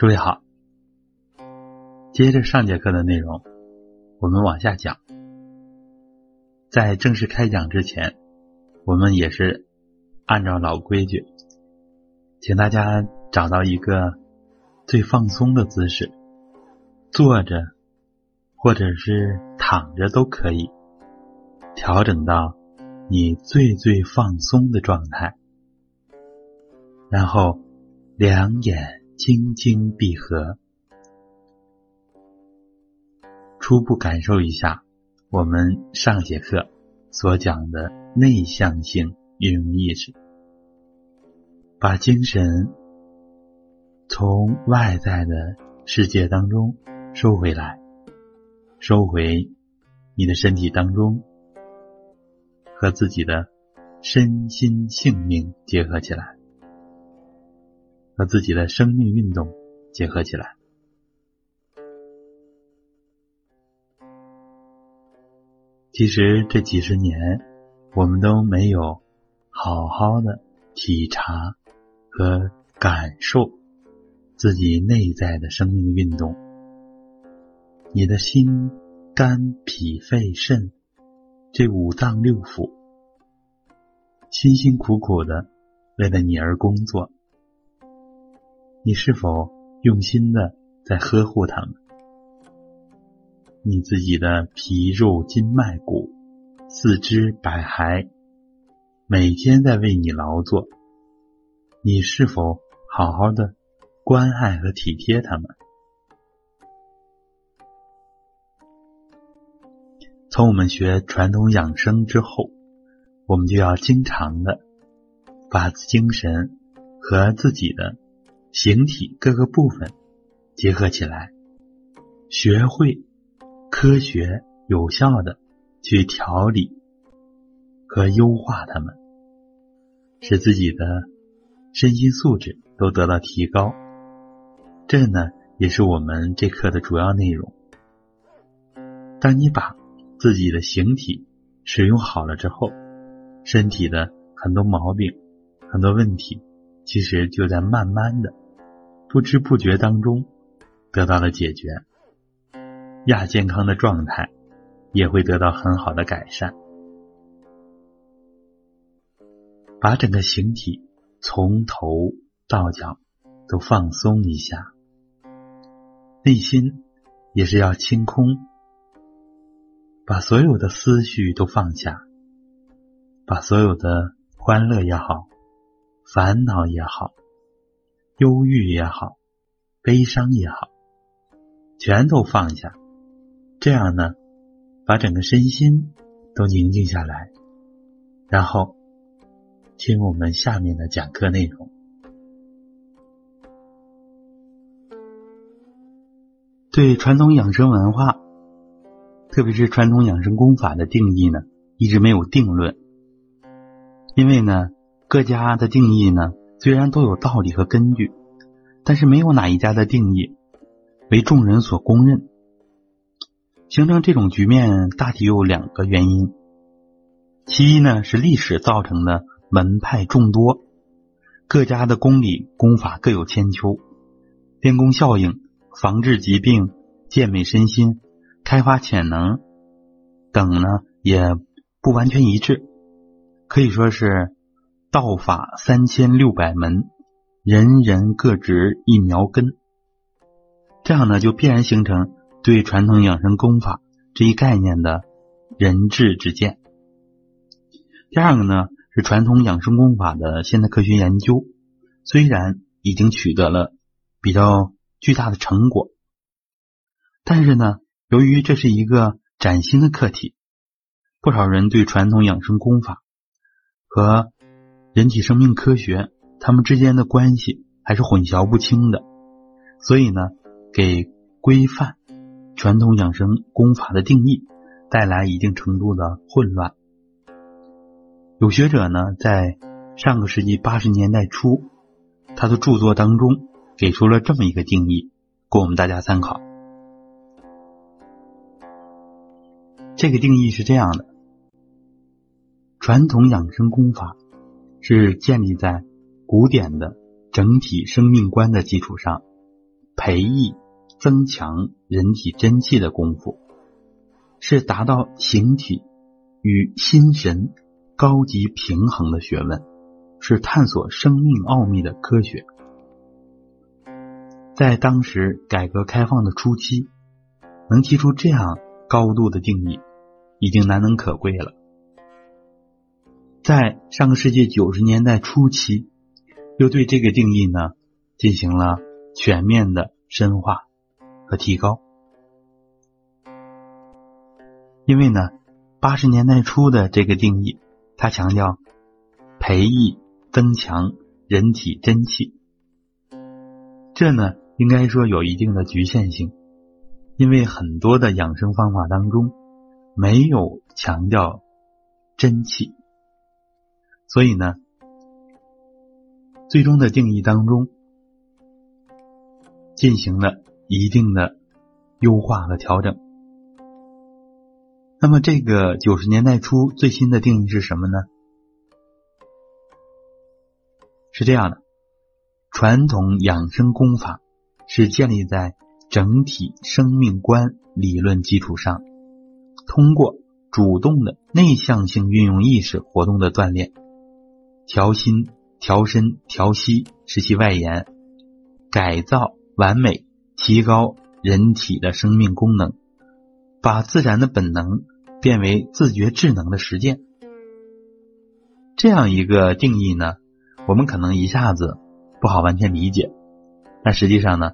诸位好，接着上节课的内容，我们往下讲。在正式开讲之前，我们也是按照老规矩，请大家找到一个最放松的姿势，坐着或者是躺着都可以，调整到你最最放松的状态，然后两眼。轻轻闭合，初步感受一下我们上节课所讲的内向性运用意识，把精神从外在的世界当中收回来，收回你的身体当中，和自己的身心性命结合起来。和自己的生命运动结合起来。其实这几十年，我们都没有好好的体察和感受自己内在的生命运动。你的心、肝、脾、肺、肾这五脏六腑，辛辛苦苦的为了你而工作。你是否用心的在呵护他们？你自己的皮肉筋脉骨、四肢百骸，每天在为你劳作，你是否好好的关爱和体贴他们？从我们学传统养生之后，我们就要经常的把精神和自己的。形体各个部分结合起来，学会科学有效的去调理和优化它们，使自己的身心素质都得到提高。这呢，也是我们这课的主要内容。当你把自己的形体使用好了之后，身体的很多毛病、很多问题，其实就在慢慢的。不知不觉当中得到了解决，亚健康的状态也会得到很好的改善。把整个形体从头到脚都放松一下，内心也是要清空，把所有的思绪都放下，把所有的欢乐也好，烦恼也好。忧郁也好，悲伤也好，全都放下。这样呢，把整个身心都宁静下来，然后听我们下面的讲课内容。对传统养生文化，特别是传统养生功法的定义呢，一直没有定论。因为呢，各家的定义呢。虽然都有道理和根据，但是没有哪一家的定义为众人所公认。形成这种局面，大体有两个原因。其一呢，是历史造成的门派众多，各家的功理功法各有千秋，练功效应、防治疾病、健美身心、开发潜能等呢，也不完全一致，可以说是。道法三千六百门，人人各执一苗根，这样呢就必然形成对传统养生功法这一概念的人质之见。第二个呢是传统养生功法的现代科学研究，虽然已经取得了比较巨大的成果，但是呢由于这是一个崭新的课题，不少人对传统养生功法和人体生命科学，它们之间的关系还是混淆不清的，所以呢，给规范传统养生功法的定义带来一定程度的混乱。有学者呢，在上个世纪八十年代初，他的著作当中给出了这么一个定义，供我们大家参考。这个定义是这样的：传统养生功法。是建立在古典的整体生命观的基础上，培育、增强人体真气的功夫，是达到形体与心神高级平衡的学问，是探索生命奥秘的科学。在当时改革开放的初期，能提出这样高度的定义，已经难能可贵了。在上个世纪九十年代初期，又对这个定义呢进行了全面的深化和提高。因为呢，八十年代初的这个定义，它强调培育、增强人体真气，这呢。应该说有一定的局限性，因为很多的养生方法当中没有强调真气，所以呢，最终的定义当中进行了一定的优化和调整。那么，这个九十年代初最新的定义是什么呢？是这样的，传统养生功法。是建立在整体生命观理论基础上，通过主动的内向性运用意识活动的锻炼，调心、调身、调息，使其外延，改造完美，提高人体的生命功能，把自然的本能变为自觉智能的实践。这样一个定义呢，我们可能一下子不好完全理解，但实际上呢。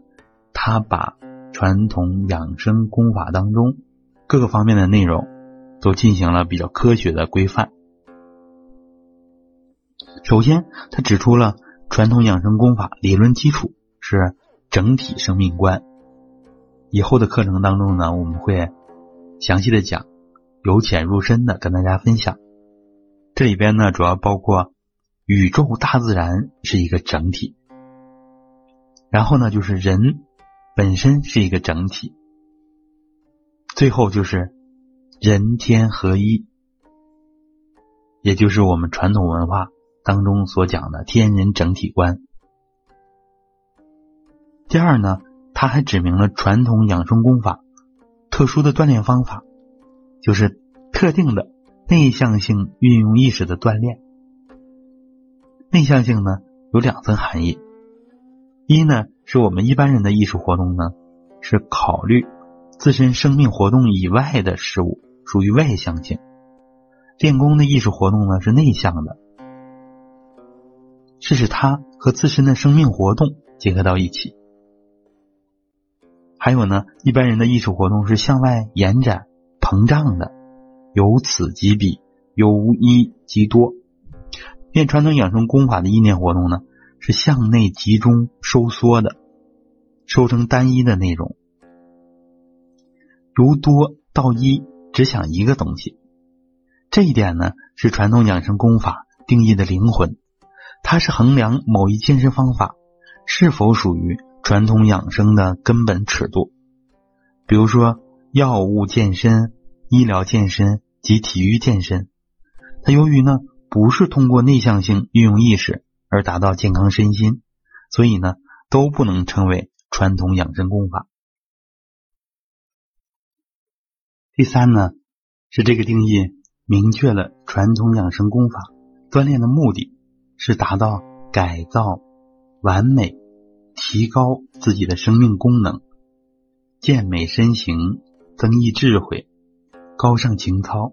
他把传统养生功法当中各个方面的内容都进行了比较科学的规范。首先，他指出了传统养生功法理论基础是整体生命观。以后的课程当中呢，我们会详细的讲，由浅入深的跟大家分享。这里边呢，主要包括宇宙大自然是一个整体，然后呢，就是人。本身是一个整体，最后就是人天合一，也就是我们传统文化当中所讲的天人整体观。第二呢，他还指明了传统养生功法特殊的锻炼方法，就是特定的内向性运用意识的锻炼。内向性呢有两层含义，一呢。是我们一般人的艺术活动呢，是考虑自身生命活动以外的事物，属于外向性；练功的艺术活动呢是内向的，这是使它和自身的生命活动结合到一起。还有呢，一般人的艺术活动是向外延展、膨胀的，由此及彼，由一及多。练传统养生功法的意念活动呢？是向内集中收缩的，收成单一的内容，由多到一，只想一个东西。这一点呢，是传统养生功法定义的灵魂。它是衡量某一健身方法是否属于传统养生的根本尺度。比如说，药物健身、医疗健身及体育健身，它由于呢，不是通过内向性运用意识。而达到健康身心，所以呢都不能称为传统养生功法。第三呢是这个定义明确了传统养生功法锻炼的目的是达到改造完美、提高自己的生命功能、健美身形、增益智慧、高尚情操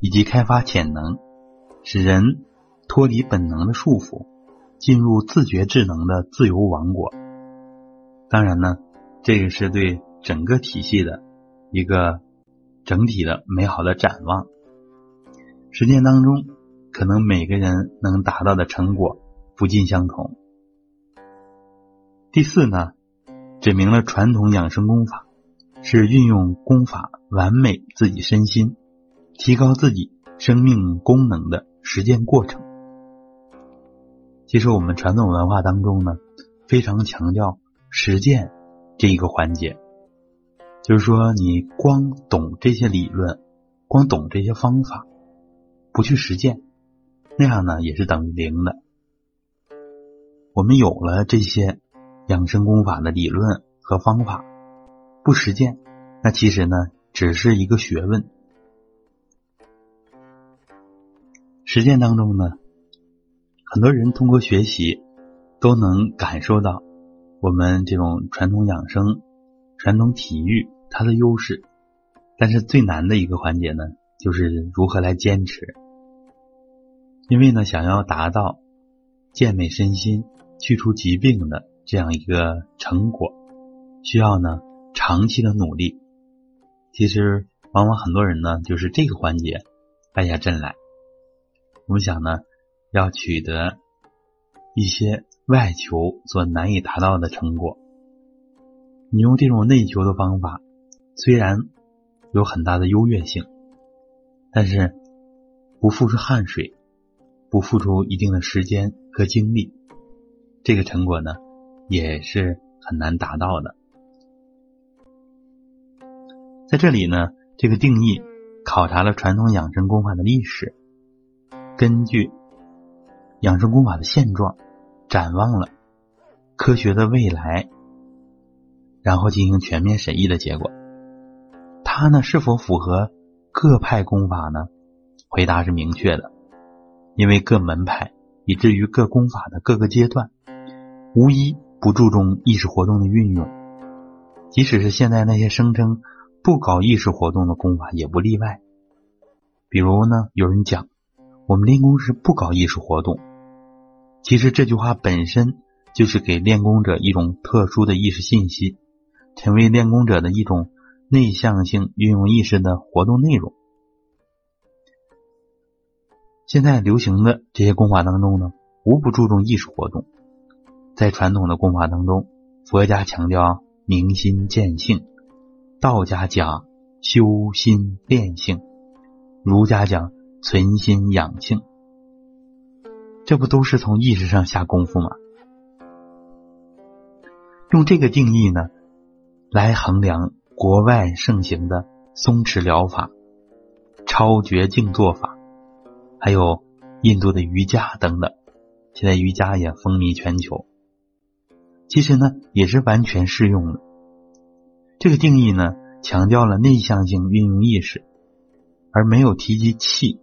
以及开发潜能，使人脱离本能的束缚。进入自觉智能的自由王国。当然呢，这个是对整个体系的一个整体的美好的展望。实践当中，可能每个人能达到的成果不尽相同。第四呢，指明了传统养生功法是运用功法完美自己身心、提高自己生命功能的实践过程。其实我们传统文化当中呢，非常强调实践这一个环节，就是说你光懂这些理论，光懂这些方法，不去实践，那样呢也是等于零的。我们有了这些养生功法的理论和方法，不实践，那其实呢只是一个学问。实践当中呢，很多人通过学习都能感受到我们这种传统养生、传统体育它的优势。但是最难的一个环节呢，就是如何来坚持。因为呢，想要达到健美身心、去除疾病的这样一个成果，需要呢长期的努力。其实，往往很多人呢，就是这个环节败下阵来。我们想呢，要取得一些外求所难以达到的成果，你用这种内求的方法，虽然有很大的优越性，但是不付出汗水。不付出一定的时间和精力，这个成果呢也是很难达到的。在这里呢，这个定义考察了传统养生功法的历史，根据养生功法的现状，展望了科学的未来，然后进行全面审议的结果，它呢是否符合各派功法呢？回答是明确的。因为各门派以至于各功法的各个阶段，无一不注重意识活动的运用，即使是现在那些声称不搞意识活动的功法也不例外。比如呢，有人讲我们练功是不搞意识活动，其实这句话本身就是给练功者一种特殊的意识信息，成为练功者的一种内向性运用意识的活动内容。现在流行的这些功法当中呢，无不注重意识活动。在传统的功法当中，佛家强调明心见性，道家讲修心炼性，儒家讲存心养性。这不都是从意识上下功夫吗？用这个定义呢，来衡量国外盛行的松弛疗法、超绝静坐法。还有印度的瑜伽等等，现在瑜伽也风靡全球。其实呢，也是完全适用的。这个定义呢，强调了内向性运用意识，而没有提及气。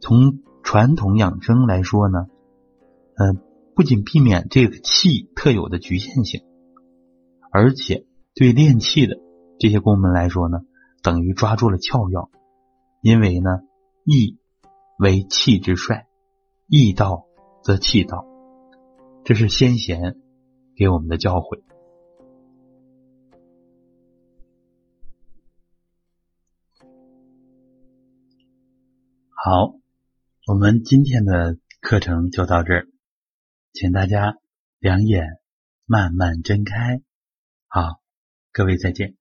从传统养生来说呢，嗯，不仅避免这个气特有的局限性，而且对练气的这些功门来说呢，等于抓住了窍要。因为呢，意。为气之帅，易道则气道，这是先贤给我们的教诲。好，我们今天的课程就到这儿，请大家两眼慢慢睁开。好，各位再见。